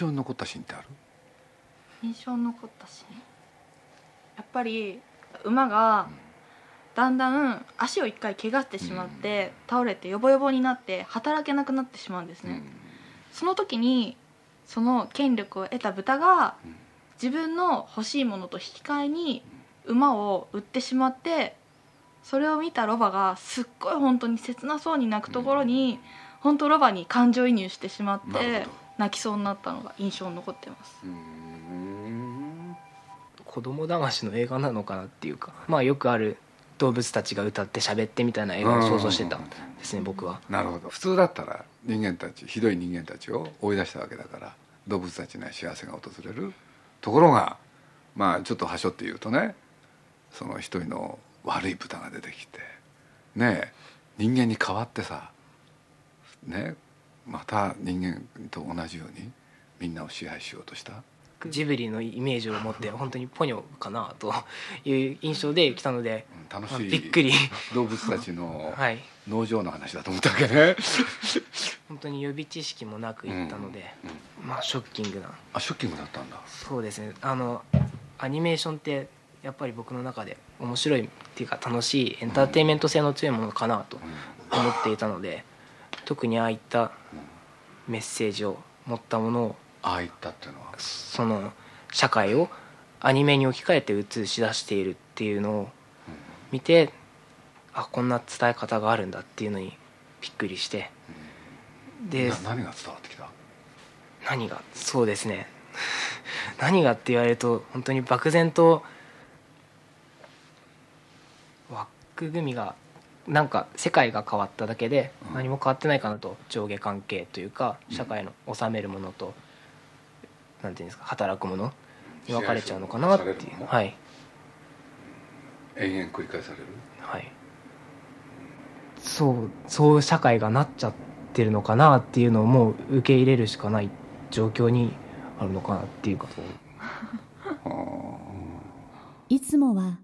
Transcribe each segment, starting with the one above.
象に残ったシーンってある？印象に残ったシーン？やっぱり馬がだんだん足を一回怪我してしまって、倒れてヨボヨボになって働けなくなってしまうんですね、その時にその権力を得た豚がうん。自分の欲しいものと引き換えに馬を売ってしまってそれを見たロバがすっごい本当に切なそうに泣くところに本当ロバに感情移入してしまって泣きそうになったのが印象に残ってます。子供騙しの映画なのかなっていうか。まあよくある動物たちが歌って喋ってみたいな映画を想像してた。んですね僕は。なるほど。普通だったら人間たちひどい人間たちを追い出したわけだから動物たちには幸せが訪れるところがまあちょっとはしょって言うとねその一人の悪い豚が出てきてねえ人間に変わってさねまた人間と同じようにみんなを支配しようとした？ジブリのイメージを持って本当にポニョかなという印象で来たので、楽しいびっくり。動物たちの はい。農場の話だと思ったわけね、本当に予備知識もなく行ったので、うんまあショッキングな。あショッキングだったんだ。そうですね。あのアニメーションってやっぱり僕の中で面白いっていうか楽しいエンターテインメント性の強いものかなとうん思っていたので特にああいったメッセージを持ったものをああ言ったっていうのは？その社会をアニメに置き換えて映し出しているっていうのを見てあこんな伝え方があるんだっていうのにびっくりしてでな何が伝わってきた？何がそうですね。何がって言われると本当に漠然と枠組みがなんか世界が変わっただけでうん。何も変わってないかなと。上下関係というか社会の治めるものとなんていうんですか働くものに分かれちゃうのかなっていう。はい。延々繰り返される？はい。そうそう社会がなっちゃってるのかなっていうのをもう受け入れるしかない状況にあるのかなっていうか。いつもは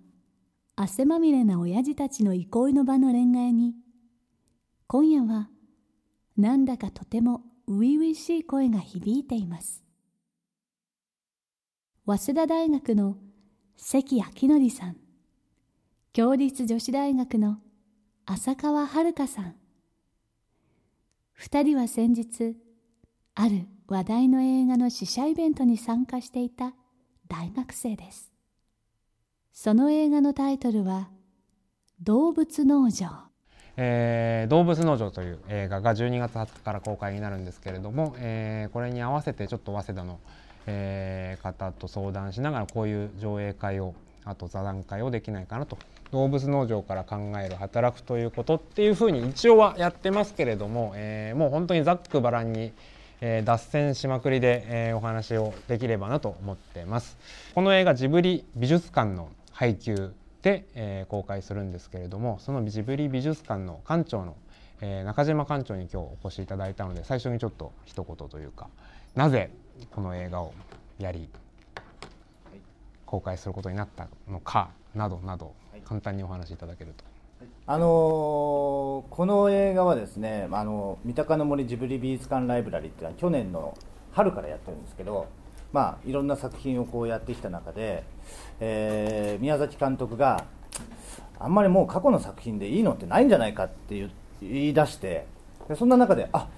汗まみれな親父たちの憩いの場の恋愛に今夜はなんだかとても初々しい声が響いています。早稲田大学の関明則さん共立女子大学の浅川遥さん。二人は先日ある話題の映画の試写イベントに参加していた大学生です。その映画のタイトルは「動物農場えー動物農場という映画が12月20日から公開になるんですけれども、えーこれに合わせてちょっと早稲田の、えー方と相談しながらこういう上映会をあと座談会をできないかなと動物農場から考える働くということっていうふうに一応はやってますけれども、えーもう本当にざっくばらんに、えー脱線しまくりで、えーお話をできればなと思ってます。この映画ジブリ美術館の配給で、えー公開するんですけれどもそのジブリ美術館の館長の、えー中島館長に今日お越しいただいたので最初にちょっと一言というかなぜこの映画をやり公開することになったのかなどなど簡単にお話しいただけると。あのーこの映画はですねあの三鷹の森ジブリ美術館ライブラリーっていうのは去年の春からやってるんですけど、まあ、いろんな作品をこうやってきた中で、えー宮崎監督があんまりもう過去の作品でいいのってないんじゃないかって言い出してでそんな中であ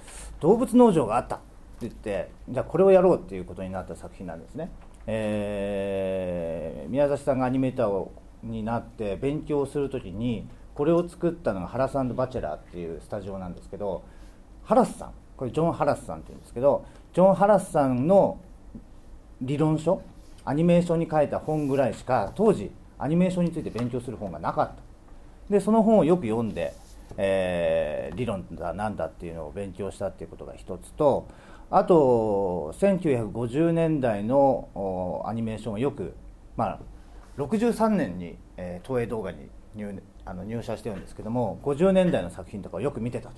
動物農場があったって言ってじゃあこれをやろうっていうことになった作品なんですね、えー宮崎さんがアニメーターをになって勉強するときにこれを作ったのがハラスバチェラーっていうスタジオなんですけどハラスさんこれジョン・ハラスさんっていうんですけどジョン・ハラスさんの理論書アニメーションに書いた本ぐらいしか当時アニメーションについて勉強する本がなかった。でその本をよく読んで、えー、理論だなんだっていうのを勉強したっていうことが一つとあと1950年代のアニメーションをよく、まあ、63年に、えー、東映動画に入あの入社してるんですけども50年代の作品とかをよく見てたと。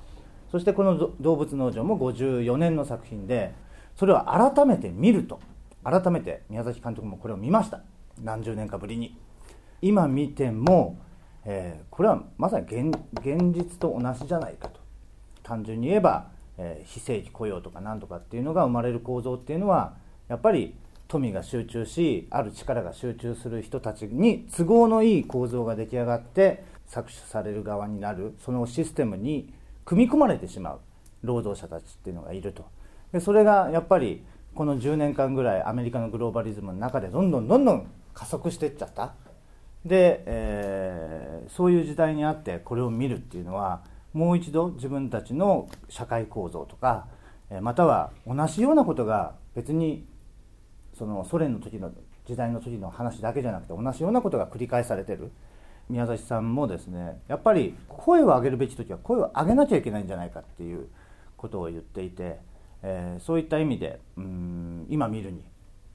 そしてこの「動物農場」も54年の作品でそれを改めて見ると。改めて宮崎監督もこれを見ました。何十年かぶりに。今見ても、えー、これはまさに現現実と同じじゃないかと。単純に言えば、えー、非正規雇用とか何とかっていうのが生まれる構造っていうのはやっぱり富が集中しある力が集中する人たちに都合のいい構造が出来上がって搾取される側になるそのシステムに組み込まれてしまう労働者たちっていうのがいると。でそれがやっぱりこの10年間ぐらいアメリカのグローバリズムの中でどんどんどんどん加速していっちゃった。で、えー、そういう時代にあってこれを見るっていうのはもう一度自分たちの社会構造とかまたは同じようなことが別にそのソ連の時の時代の時の話だけじゃなくて同じようなことが繰り返されてる。宮崎さんもですねやっぱり声を上げるべき時は声を上げなきゃいけないんじゃないかっていうことを言っていて、えー、そういった意味でうん今見るに、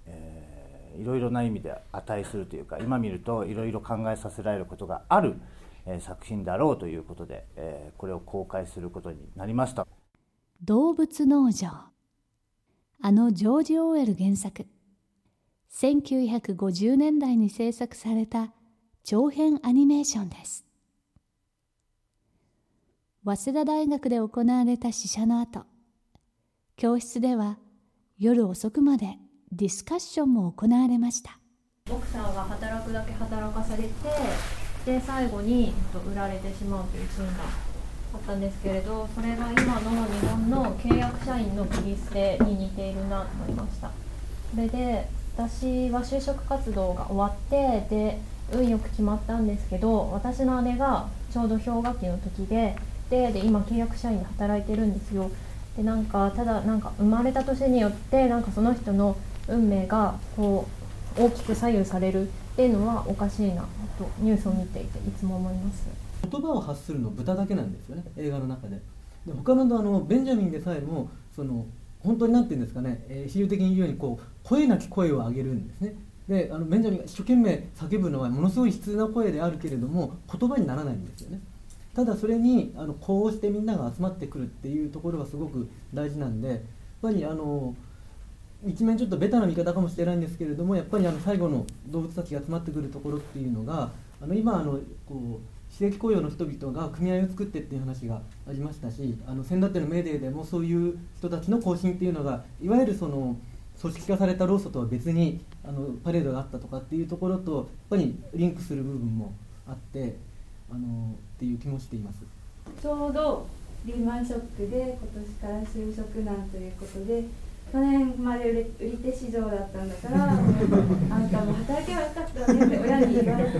えー、いろいろな意味で値するというか今見るといろいろ考えさせられることがある、えー、作品だろうということで、えー、これを公開することになりました。動物農場。あのジョージ・オーエル原作。1950年代に制作された長編アニメーションです。早稲田大学で行われた試写の後教室では夜遅くまでディスカッションも行われました。奥さんが働くだけ働かされてで最後に売られてしまうというシーンがあったんですけれどそれが今の日本の契約社員の切り捨てに似ているなと思いました。それで私は就職活動が終わってで運よく決まったんですけど私の姉がちょうど氷河期の時ででで今契約社員で働いてるんですよ。でなんかただなんか生まれた年によってなんかその人の運命がこう大きく左右される。っていうのはおかしいなとニュースを見ていていつも思います。言葉を発するの豚だけなんですよね映画の中で。で他のあのベンジャミンでさえもその本当に何て言うんですかね、えー、比喩的に言うようにこう声なき声を上げるんですね。であのベンジャミンが一生懸命叫ぶのはものすごい悲痛な声であるけれども言葉にならないんですよね。ただそれにあのこうしてみんなが集まってくるっていうところがすごく大事なんでやっぱりあの一面ちょっとベタな見方かもしれないんですけれどもやっぱりあの最後の動物たちが集まってくるところっていうのがあの今あのこう非正規雇用の人々が組合を作ってっていう話がありましたしあの先だってのメーデーでもそういう人たちの行進っていうのがいわゆるその組織化された労組とは別にあのパレードがあったとかっていうところとやっぱりリンクする部分もあってあのっていう気もしています。ちょうどリーマンショックで今年から就職難ということで去年まで売り売り手市場だったんだから あんたも働けばよかったねって親に言われて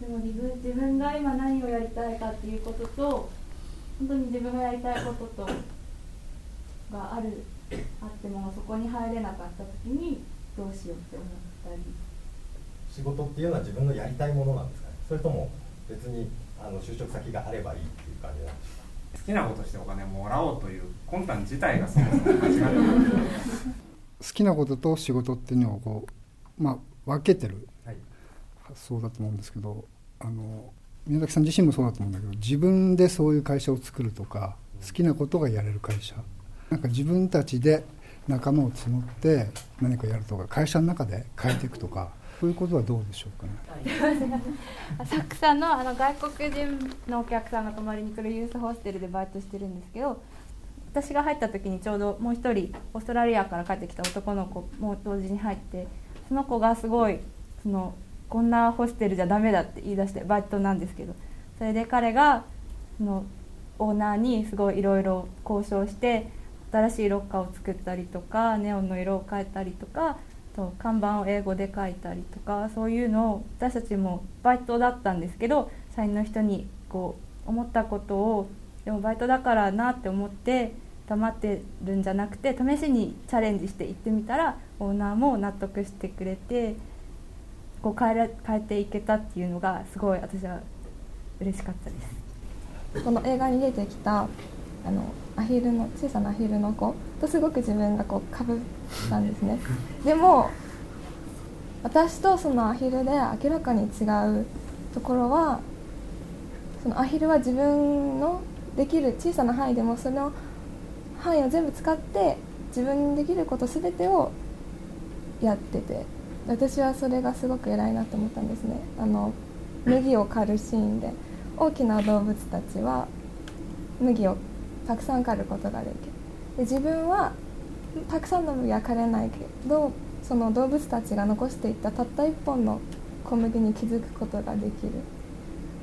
でも自分自分が今何をやりたいかっていうことと本当に自分がやりたいこととがあるあってもそこに入れなかった時にどうしようって思ったり。仕事っていうのは自分のやりたいものなんですかね。それとも別にあの就職先があればいいっていう感じなんですか？好きなことしてお金もらおうという魂胆自体がそもそも間違って好きなことと仕事っていうのをこう、まあ、分けてる。発想だと思うんですけど、あの宮崎さん自身もそうだと思うんだけど自分でそういう会社を作るとか好きなことがやれる会社。なんか自分たちで仲間を募って何かやるとか会社の中で変えていくとかそういうことはどうでしょうかね。浅草のあの外国人のお客さんが泊まりに来るユースホステルでバイトしてるんですけど私が入った時にちょうどもう一人オーストラリアから帰ってきた男の子も同時に入ってその子がすごいそのこんなホステルじゃダメだって言い出してバイトなんですけどそれで彼がそのオーナーにすごいいろいろ交渉して新しいロッカーを作ったりとかネオンの色を変えたりとかと看板を英語で書いたりとかそういうのを私たちもバイトだったんですけど社員の人にこう思ったことをでもバイトだからなって思って黙ってるんじゃなくて試しにチャレンジして行ってみたらオーナーも納得してくれてこう変えら変えていけたっていうのがすごい私は嬉しかったです。この映画に出てきたあのアヒルの小さなアヒルの子とすごく自分がこうかぶったんですね。でも私とそのアヒルで明らかに違うところはそのアヒルは自分のできる小さな範囲でもその範囲を全部使って自分にできること全てをやってて。私はそれがすごく偉いなと思ったんですね。あの麦を刈るシーンで。大きな動物たちは麦をたくさん刈ることができる。で自分はたくさんの麦は刈れないけどその動物たちが残していったたった一本の小麦に気づくことができる。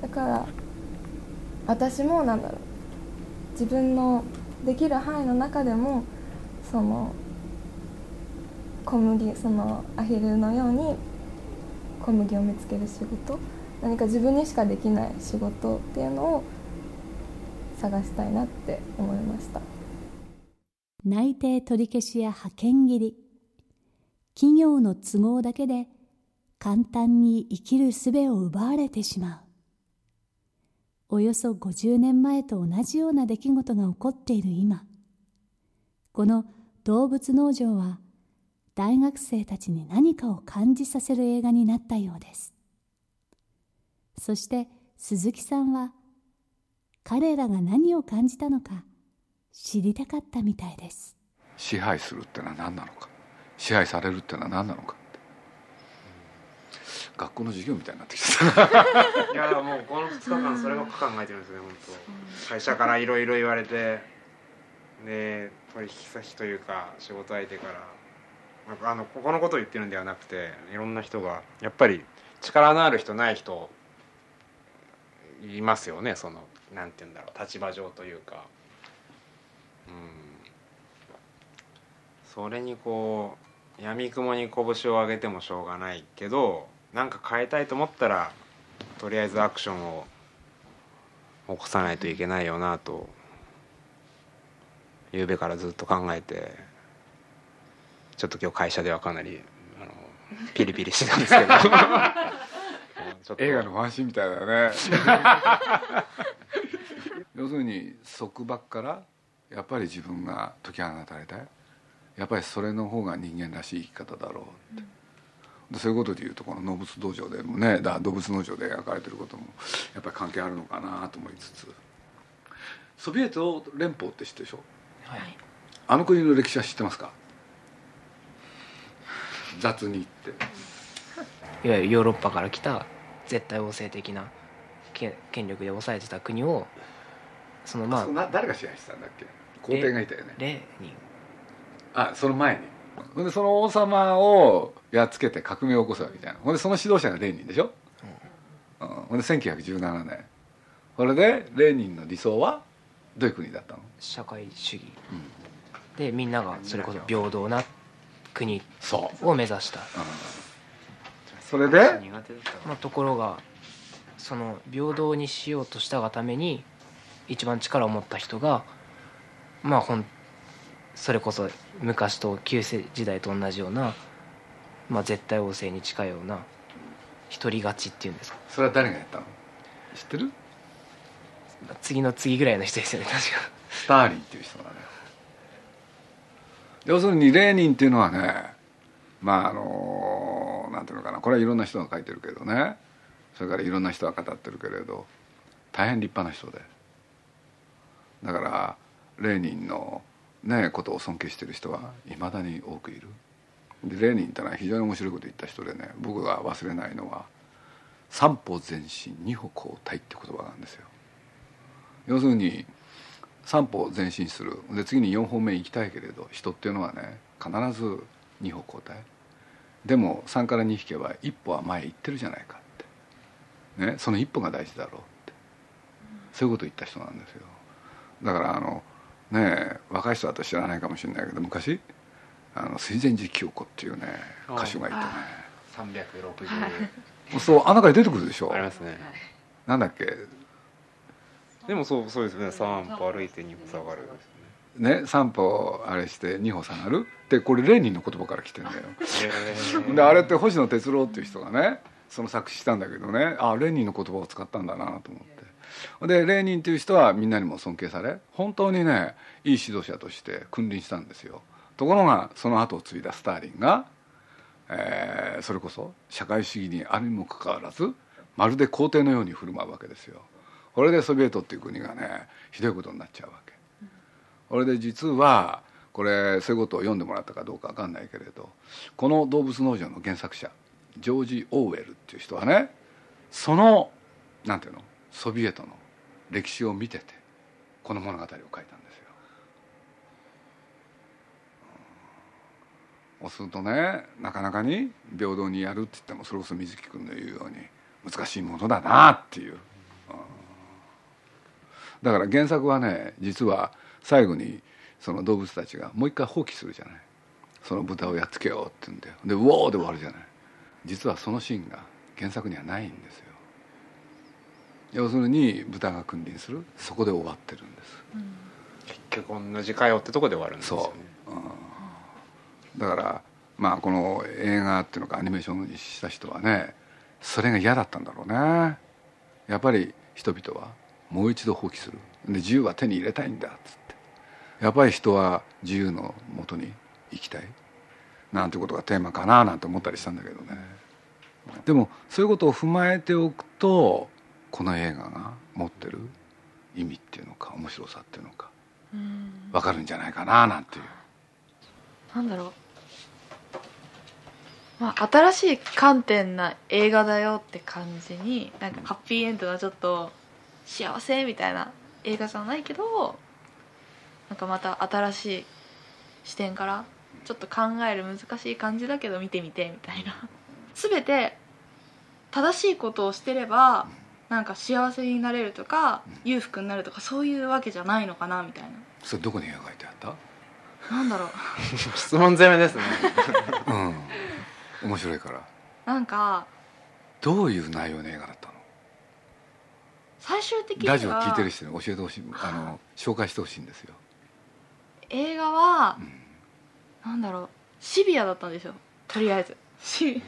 だから私もなんだろう自分のできる範囲の中でもその小麦そのアヒルのように小麦を見つける仕事何か自分にしかできない仕事っていうのを探したいなって思いました。内定取り消しや派遣切り。企業の都合だけで簡単に生きる術を奪われてしまう。およそ50年前と同じような出来事が起こっている今。この動物農場は大学生たちに何かを感じさせる映画になったようです。そして鈴木さんは彼らが何を感じたのか知りたかったみたいです。支配するってのは何なのか。支配されるってのは何なのかって。学校の授業みたいになってきた いやもうこの2日間そればっか考えてるんですよね本当。会社からいろいろ言われてで取引先というか仕事相手から。あのここのことを言ってるんではなくていろんな人がやっぱり力のある人ない人いますよねそのなんて言うんだろう立場上というか。うん。それにこうやみくもに拳を上げてもしょうがないけどなんか変えたいと思ったらとりあえずアクションを起こさないといけないよなと夕べからずっと考えてちょっと今日会社ではかなりあのピリピリしてたんですけど。映画のワンシーンみたいだよね 要するに束縛からやっぱり自分が解き放たれたい。やっぱりそれの方が人間らしい生き方だろうって、でそういうことでいうとこの動物道場でもねだ動物農場で描かれてることもやっぱり関係あるのかなと思いつつ。ソビエト連邦って知ってるでしょ？はい。あの国の歴史は知ってますか？雑に言って。いわゆるヨーロッパから来た絶対王政的な権権力で抑えてた国をそのまあ誰が支配してたんだっけ？皇帝がいたよね。レーニン。あその前に。ほんでその王様をやっつけて革命を起こすわけじゃん。ほんでその指導者がレーニンでしょ、うん、ほんで1917年。これでレーニンの理想はどういう国だったの？社会主義、でみんながそれこそ平等な国を目指した、それで？まあ、ところがその平等にしようとしたがために一番力を持った人がまあほんそれこそ昔と旧世時代と同じような、まあ、絶対王政に近いような独り勝ちっていうんですか。それは誰がやったの？知ってる？次の次ぐらいの人ですよね確か。スターリンっていう人がね。要するにレーニンっていうのはねまああのなんていうのかなこれはいろんな人が書いてるけどね。それからいろんな人が語ってるけれど大変立派な人でだからレーニンのねことを尊敬してる人はいまだに多くいる。でレーニンってのは非常に面白いこと言った人でね僕が忘れないのは「三歩前進二歩後退」って言葉があるんですよ。要するに3歩前進する。で次に4歩目行きたいけれど人っていうのはね必ず2歩後退でも3から2引けば1歩は前行ってるじゃないかって、ね、その一歩が大事だろうって。そういうことを言った人なんですよ。だからあのねえ若い人だと知らないかもしれないけど昔あの水前寺清子っていうね歌手がいてね。360そうあの中に出てくるでしょ。ありますね。なんだっけ？でもそうそうですね。3歩歩いて2歩下がるね。3歩あれして2歩下がる？ってこれレーニンの言葉から来てんだよ。であれって星野哲郎っていう人がねその作詞したんだけどねあレーニンの言葉を使ったんだなと思ってでレーニンっていう人はみんなにも尊敬され本当にねいい指導者として君臨したんですよ。ところがその後を継いだスターリンが、えーそれこそ社会主義にあるにもかかわらずまるで皇帝のように振る舞うわけですよ。これでソビエトっていう国がねひどいことになっちゃうわけ。これで実はこれそういうことを読んでもらったかどうかわかんないけれどこの「動物農場」の原作者ジョージ・オーウェルっていう人はねそのなんていうのソビエトの歴史を見ててこの物語を書いたんですよ。そうするとねなかなかに平等にやるって言ってもそれこそ水木君の言うように難しいものだなっていう、だから原作はね実は最後にその動物たちがもう一回放棄するじゃない。その豚をやっつけようって言うんだよ。で「ウォー!」で終わるじゃない。実はそのシーンが原作にはないんですよ。要するに豚が君臨する。そこで終わってるんです。結局同じかよってとこで終わるんですよね。そう、うん、だからまあこの映画っていうのかアニメーションにした人はねそれが嫌だったんだろうね。やっぱり人々はもう一度放棄する。で自由は手に入れたいんだっつって。やっぱり人は自由のもとに生きたい。なんてことがテーマかななんて思ったりしたんだけどね。でもそういうことを踏まえておくとこの映画が持ってる意味っていうのか面白さっていうのか分かるんじゃないかななんていう。なんだろう。まあ新しい観点な映画だよって感じになんかハッピーエンドなちょっと幸せみたいな映画じゃないけどなんかまた新しい視点からちょっと考える難しい感じだけど見てみてみたいな。全て正しいことをしてればなんか幸せになれるとか裕福になるとかそういうわけじゃないのかなみたいそれどこに描いてあった？ななんだろう。質問攻めですね。うん。面白いから。なんかどういう内容の映画だったの？最終的にはラジオ聞いてる人に教えてほしいあの紹介してほしいんですよ。映画は、なんだろう。シビアだったんですよ。とりあえず。シビ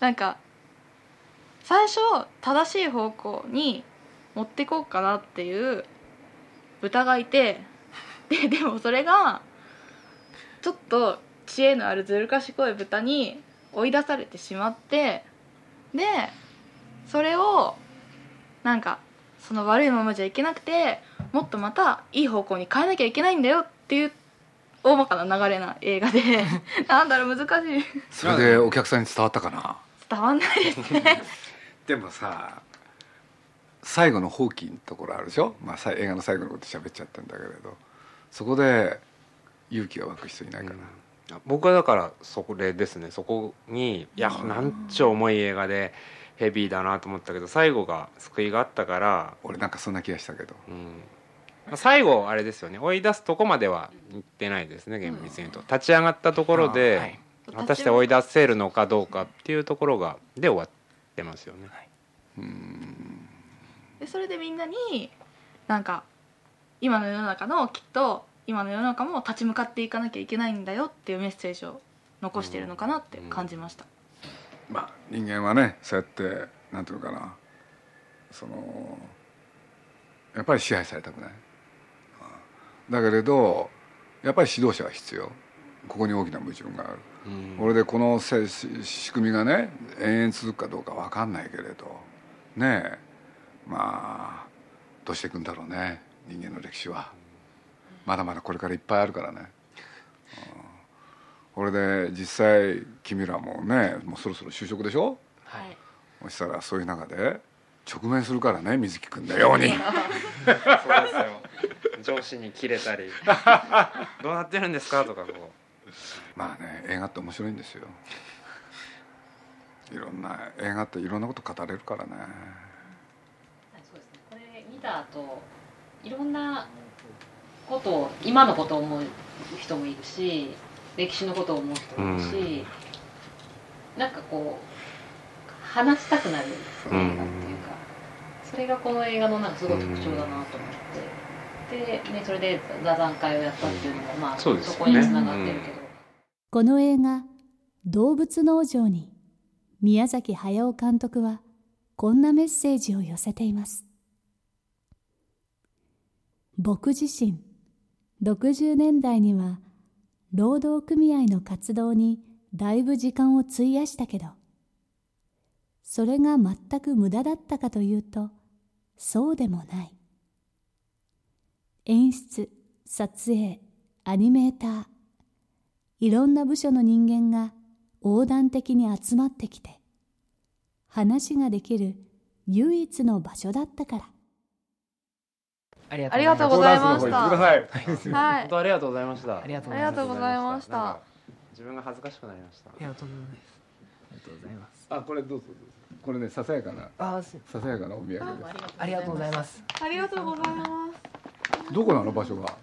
ア。なんか最初正しい方向に持ってこうかなっていう豚がいてででもそれがちょっと知恵のあるずる賢い豚に追い出されてしまってでそれをなんかその悪いままじゃいけなくてもっとまたいい方向に変えなきゃいけないんだよっていう大まかな流れな映画で なんだろう難しい。それでお客さんに伝わったかな？伝わんないですねでもさ最後の放棄のところあるでしょ、まあ、さ映画の最後のこと喋っちゃったんだけれど。そこで勇気が湧く人いないかな、僕はだからそれですね。そこにいやなんちゅう重い映画でヘビーだなと思ったけど最後が救いがあったから俺なんかそんな気がしたけど、うん、最後あれですよね。追い出すとこまでは行ってないですね厳密に言うと。立ち上がったところで、はい、果たして追い出せるのかどうかっていうところがで終わってますよね、はい、うん。でそれでみんなになんか今の世の中のきっと今の世の中も立ち向かっていかなきゃいけないんだよっていうメッセージを残しているのかなって感じました、まあ人間はねそうやってなんていうのかなそのやっぱり支配されたくない。だけれどやっぱり指導者は必要ここに大きな矛盾がある、うん、これでこの仕組みがね延々続くかどうか分かんないけれど。ねえ。まあどうしていくんだろうね。人間の歴史は。まだまだこれからいっぱいあるからね、これで実際君らもねもうそろそろ就職でしょ？はい。そしたらそういう中で直面するからね水木君のように。そうですよ。上司に切れたり「どうなってるんですか?」とかこう まあね映画って面白いんですよ。いろんな映画っていろんなこと語れるからね。そうですね。これ見た後いろんなことを今のことを思う人もいるし歴史のことを思う人もいるし、うん、なんかこう話したくなる映画っていうか、それがこの映画のなんかすごい特徴だなと思って。で、ね、それで座談会をやったっていうのも、まあそね。こにつながってるけど、この映画「動物農場」に宮崎駿監督はこんなメッセージを寄せています。僕自身60年代には労働組合の活動にだいぶ時間を費やしたけどそれが全く無駄だったかというとそうでもない。演出撮影アニメーターいろんな部署の人間が横断的に集まってきて話ができる唯一の場所だったから。ありありがとうございました。はいありがとうございましたありがとうありがとうございました。自分が恥ずかしくなりました。いやとんでもないです。ありがとうございます。あこれどうぞどうぞ。これねささやかなあすささやかなお土産です。ありがとうございます。ありがとうございますどこなの場所が？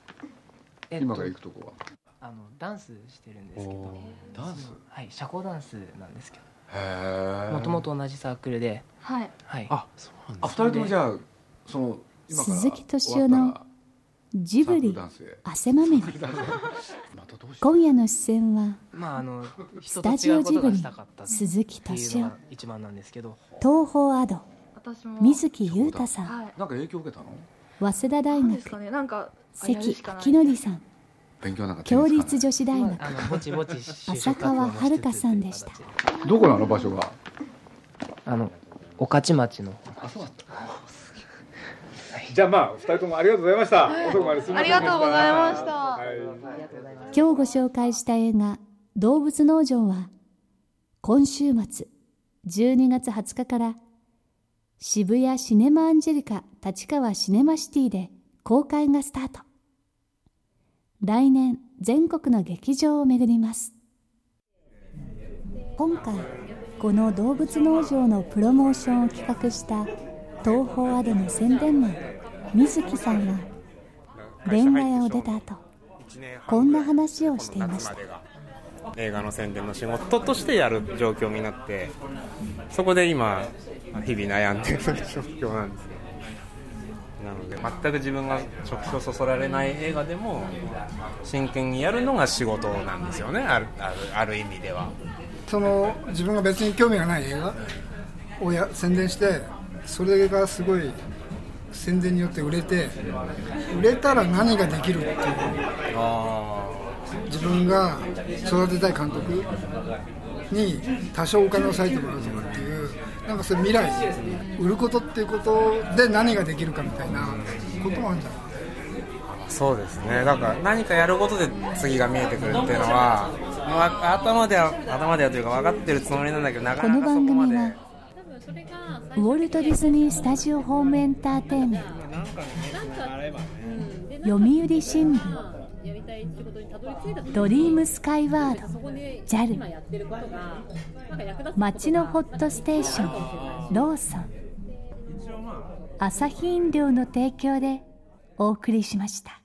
えっと今が行くとこはあのダンスしてるんですけどダンス？はい社交ダンスなんですけどもともと同じサークルではい。はい。あそうなんあ二人ともじゃあその今から鈴木敏夫のジブリ汗まみれ今夜の出演はまああのスタジオジブリ鈴木敏夫一番なんですけど。東宝アド水木優太さん。はい。なんか影響受けたの？早稲田大学。なんですかね関明則さん勉強なんか共立女子大学。あのぼちぼち就浅川遥さんでした。どこなの場所が？あの御徒町の。あそうだった。じゃあまあ二人ともありがとうございました。遅くまですみませんありがとうございました。はい。今日ご紹介した映画「動物農場」は今週末12月20日から渋谷シネマアンジェリカ立川シネマシティで公開がスタート来年全国の劇場を巡ります。今回この動物農場のプロモーションを企画した東宝アドの宣伝マン水木さんはレンガ屋を出た後こんな話をしていました。映画の宣伝の仕事としてやる状況になってそこで今日々悩んでる状況なんですよ。なので全く自分が直接そそられない映画でも真剣にやるのが仕事なんですよね。あるあるある意味では。その自分が別に興味がない映画をや宣伝してそれがすごい宣伝によって売れて売れたら何ができるっていう自分が育てたい監督に多少お金を割いてもらうとかっていうなんかそういう未来売ることっていうことで何ができるかみたいなこともあるんじゃない？そうですね。だから何かやることで次が見えてくるっていうのはわ頭では頭ではというか分かってるつもりなんだけどなこのかなかそこ番組まではウォルト・ディズニー・スタジオ・ホーム・エンターテインメント。読売新聞。ドリームスカイワード。JAL 街のホットステーションローソンアサヒ飲料の提供でお送りしました。